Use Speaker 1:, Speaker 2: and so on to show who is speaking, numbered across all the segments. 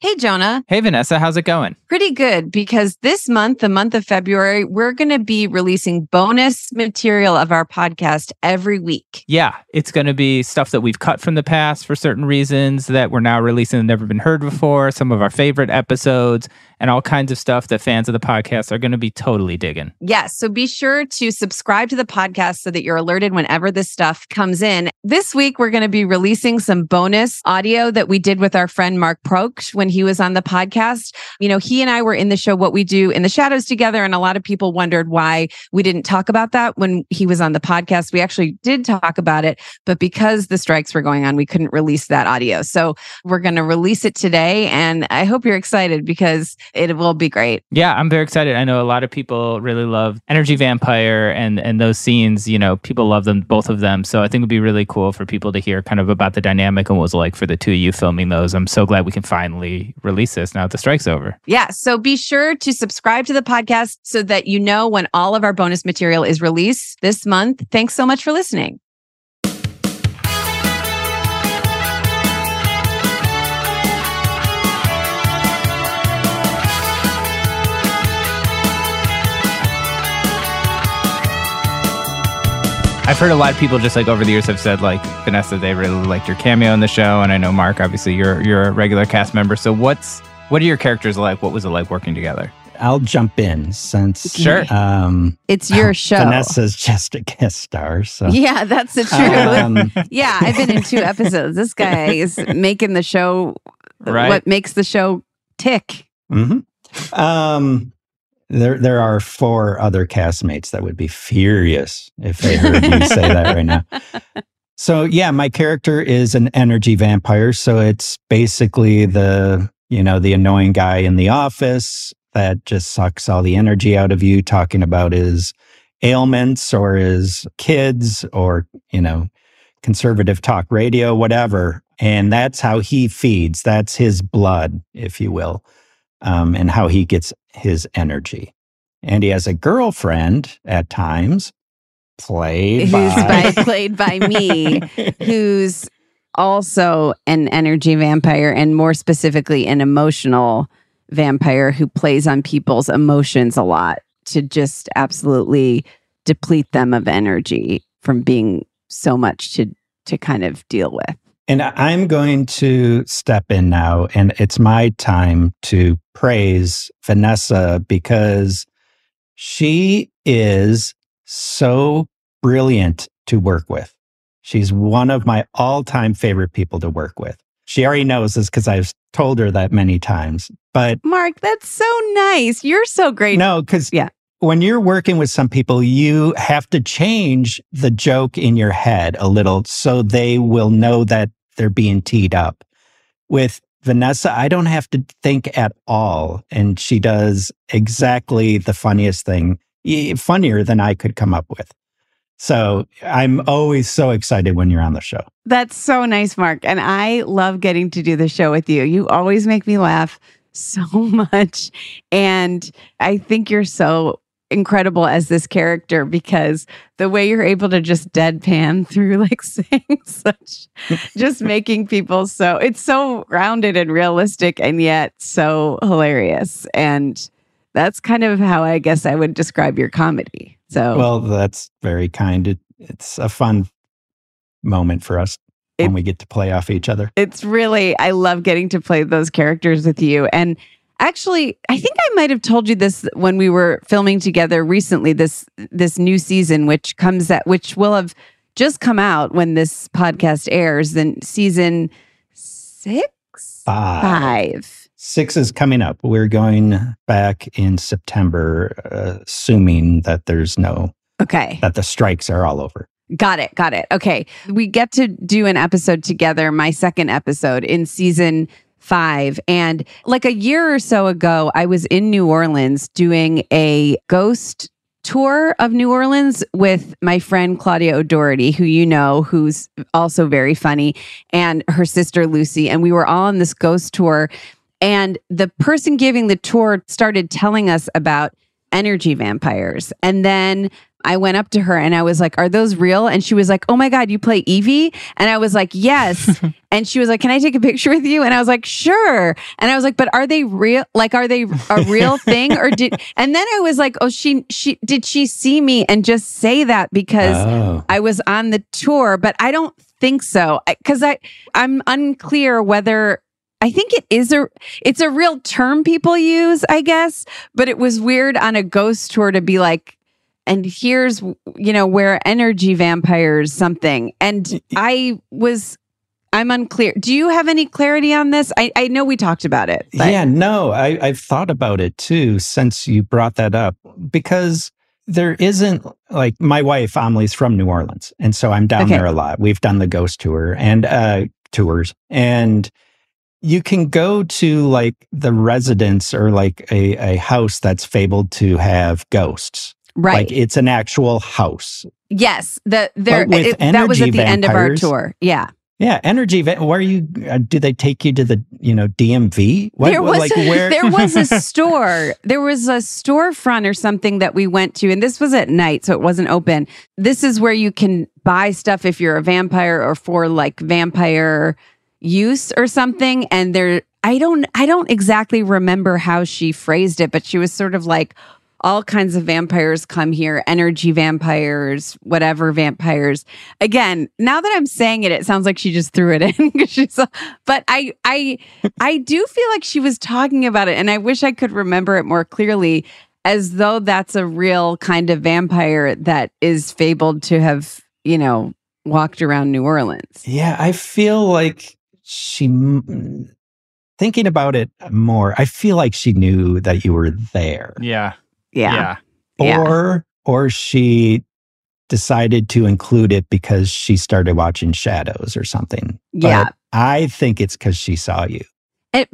Speaker 1: Hey, Jonah.
Speaker 2: Hey, Vanessa, how's it going?
Speaker 1: Pretty good because this month, the month of February, we're going to be releasing bonus material of our podcast every week.
Speaker 2: Yeah, it's going to be stuff that we've cut from the past for certain reasons that we're now releasing and never been heard before, some of our favorite episodes, and all kinds of stuff that fans of the podcast are going to be totally digging.
Speaker 1: Yes. So be sure to subscribe to the podcast so that you're alerted whenever this stuff comes in. This week, we're going to be releasing some bonus audio that we did with our friend Mark Proksch when he was on the podcast. You know, he and I were in the show What We Do in the Shadows together, and a lot of people wondered why we didn't talk about that when he was on the podcast. We actually did talk about it, but because the strikes were going on, we couldn't release that audio. So we're going to release it today, and I hope you're excited because it will be great.
Speaker 2: Yeah, I'm very excited. I know a lot of people really love Energy Vampire and and those scenes. You know, people love them, both of them. So I think it'd be really cool for people to hear kind of about the dynamic and what it was like for the two of you filming those. I'm so glad we can finally release this now that the strike's over.
Speaker 1: Yeah. So be sure to subscribe to the podcast so that you know when all of our bonus material is released this month. Thanks so much for listening.
Speaker 2: I've heard a lot of people just like over the years have said like Vanessa, they really liked your cameo in the show, and I know Mark, obviously you're you're a regular cast member. So what's what are your characters like? What was it like working together?
Speaker 3: I'll jump in since
Speaker 2: Sure.
Speaker 3: um,
Speaker 1: It's your show.
Speaker 3: Vanessa's just a guest star. So
Speaker 1: Yeah, that's the truth.
Speaker 3: Um,
Speaker 1: yeah, I've been in two episodes. This guy is making the show
Speaker 2: Right.
Speaker 1: what makes the show tick.
Speaker 3: mhm. um, there there are four other castmates that would be furious if they heard you say that right now. So yeah, my character is an energy vampire. So it's basically the you know the annoying guy in the office that just sucks all the energy out of you, talking about his ailments or his kids or you know conservative talk radio, whatever. And that's how he feeds. That's his blood, if you will, um, and how he gets his energy. And he has a girlfriend at times, played by,
Speaker 1: by, played by me, who's also an energy vampire and more specifically an emotional vampire who plays on people's emotions a lot to just absolutely deplete them of energy from being so much to to kind of deal with.
Speaker 3: And I'm going to step in now, and it's my time to praise Vanessa because she is so brilliant to work with. She's one of my all time favorite people to work with. She already knows this because I've told her that many times. But
Speaker 1: Mark, that's so nice. You're so great.
Speaker 3: no, because
Speaker 1: Yeah.
Speaker 3: when you're working with some people, you have to change the joke in your head a little so they will know that they're being teed up. With Vanessa, I don't have to think at all. And she does exactly the funniest thing, funnier than I could come up with. So I'm always so excited when you're on the show.
Speaker 1: That's so nice, Mark. And I love getting to do the show with you. You always make me laugh so much. And I think you're so incredible as this character because the way you're able to just deadpan through like saying such just making people so it's so rounded and realistic and yet so hilarious and that's kind of how I guess I would describe your comedy. So
Speaker 3: Well, that's very kind. It, it's a fun moment for us
Speaker 1: It-
Speaker 3: when we get to play off each other.
Speaker 1: it's really I love getting to play those characters with you. And actually, I think I might have told you this when we were filming together recently. This this new season, which comes at which will have just come out when this podcast airs. Then season six,
Speaker 3: Five.
Speaker 1: five.
Speaker 3: Six is coming up. We're going back in September, uh, assuming that there's no,
Speaker 1: Okay.
Speaker 3: that the strikes are all over.
Speaker 1: Got it. Got it. Okay. We get to do an episode together, my second episode in season five. And like a year or so ago, I was in New Orleans doing a ghost tour of New Orleans with my friend Claudia O'Doherty, who you know, who's also very funny, and her sister Lucy. And we were all on this ghost tour. And the person giving the tour started telling us about energy vampires. And then I went up to her and I was like, Are those real? And she was like, Oh my God, you play Evie? And I was like, Yes. and she was like, Can I take a picture with you? And I was like, Sure. And I was like, But are they real? Like, are they a real thing? Or did, and then I was like, Oh, she, she, did she see me and just say that because
Speaker 3: Oh.
Speaker 1: I was on the tour, but I don't think so because I I'm unclear whether I think it is a it's a real term people use, I guess, but it was weird on a ghost tour to be like and here's you know where energy vampires something and I was I'm unclear. Do you have any clarity on this? I, I know we talked about it. but-
Speaker 3: Yeah, no, I, I've thought about it too since you brought that up because there isn't like my wife Amelie's from New Orleans, and so I'm down
Speaker 1: Okay.
Speaker 3: there a lot. We've done the ghost tour and uh, tours, and you can go to like the residence or like a, a house that's fabled to have ghosts.
Speaker 1: Right.
Speaker 3: Like it's an actual house.
Speaker 1: yes. The there it- that was at the end of our tour. Yeah.
Speaker 3: Yeah, energy. Where you uh, do they take you to the you know DMV? What,
Speaker 1: there was
Speaker 3: like where
Speaker 1: there was a store. There was a storefront or something that we went to, and this was at night, so it wasn't open. This is where you can buy stuff if you're a vampire or for like vampire use or something. And there, I don't, I don't exactly remember how she phrased it, but she was sort of like. All kinds of vampires come here, energy vampires, whatever vampires. Again, now that I'm saying it, it sounds like she just threw it in. 'cause she's, but I, I, I do feel like she was talking about it, and I wish I could remember it more clearly, as though that's a real kind of vampire that is fabled to have, you know, walked around New Orleans.
Speaker 3: Yeah, I feel like she, thinking about it more, I feel like she knew that you were there.
Speaker 2: Yeah.
Speaker 1: Yeah.
Speaker 2: Yeah.
Speaker 1: Yeah.
Speaker 3: Or, or she decided to include it because she started watching Shadows or something. But
Speaker 1: Yeah.
Speaker 3: I think it's because she saw you.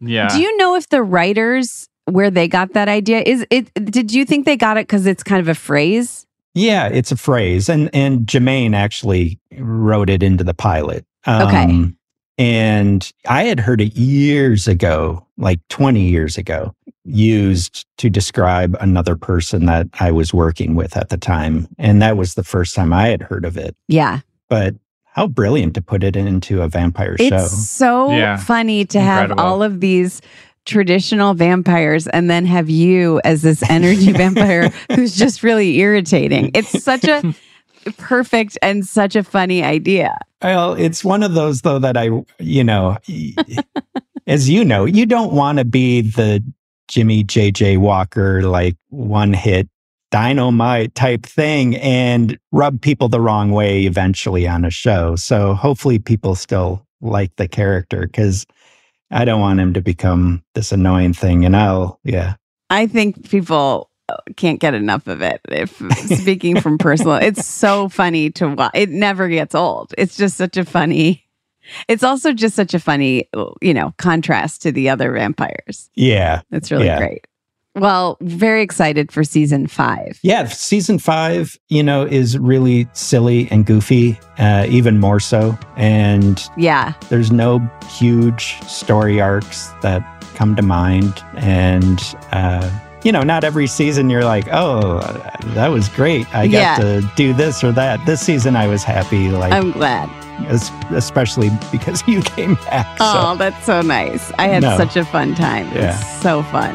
Speaker 2: Yeah.
Speaker 1: Do you know if the writers where they got that idea is it? Did you think they got it because it's kind of a phrase?
Speaker 3: Yeah, it's a phrase. And, and Jemaine actually wrote it into the pilot.
Speaker 1: Okay.
Speaker 3: Um, And I had heard it years ago, like 20 years ago, used to describe another person that I was working with at the time. And that was the first time I had heard of it.
Speaker 1: Yeah.
Speaker 3: But how brilliant to put it into a vampire
Speaker 1: It's
Speaker 3: show.
Speaker 1: It's so
Speaker 2: Yeah.
Speaker 1: funny to have all of these traditional vampires and then have you as this energy vampire who's just really irritating. It's such a perfect and such a funny idea.
Speaker 3: Well, it's one of those though that I, you know, as you know, you don't want to be the Jimmie JJ Walker like one hit dynamite type thing and rub people the wrong way eventually on a show. So hopefully people still like the character because I don't want him to become this annoying thing. And I'll, yeah.
Speaker 1: I think people uh, can't get enough of it. If speaking from personal, it's so funny to watch. It never gets old. It's just such a funny. It's also just such a funny, you know, contrast to the other vampires.
Speaker 3: Yeah.
Speaker 1: It's really
Speaker 3: Yeah.
Speaker 1: great. Well, very excited for season five.
Speaker 3: Yeah, season five, you know, is really silly and goofy, uh, even more so. And
Speaker 1: Yeah.
Speaker 3: there's no huge story arcs that come to mind. And, uh, you know, not every season you're like, oh, that was great. I got
Speaker 1: Yeah.
Speaker 3: to do this or that. This season I was happy, like,
Speaker 1: I'm glad.
Speaker 3: Es- especially because you came back.
Speaker 1: Oh, that's so nice. I had
Speaker 3: No.
Speaker 1: such a fun time.
Speaker 3: Yeah.
Speaker 1: It's so fun.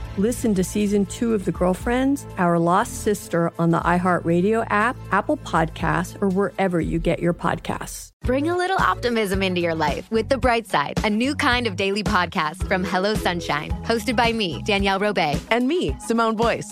Speaker 4: Listen to season two of The Girlfriends, Our Lost Sister on the iHeartRadio app, Apple Podcasts, or wherever you get your podcasts.
Speaker 5: Bring a little optimism into your life with The Bright Side, a new kind of daily podcast from Hello Sunshine, hosted by me, Danielle Robay.
Speaker 6: And me, Simone Boyce.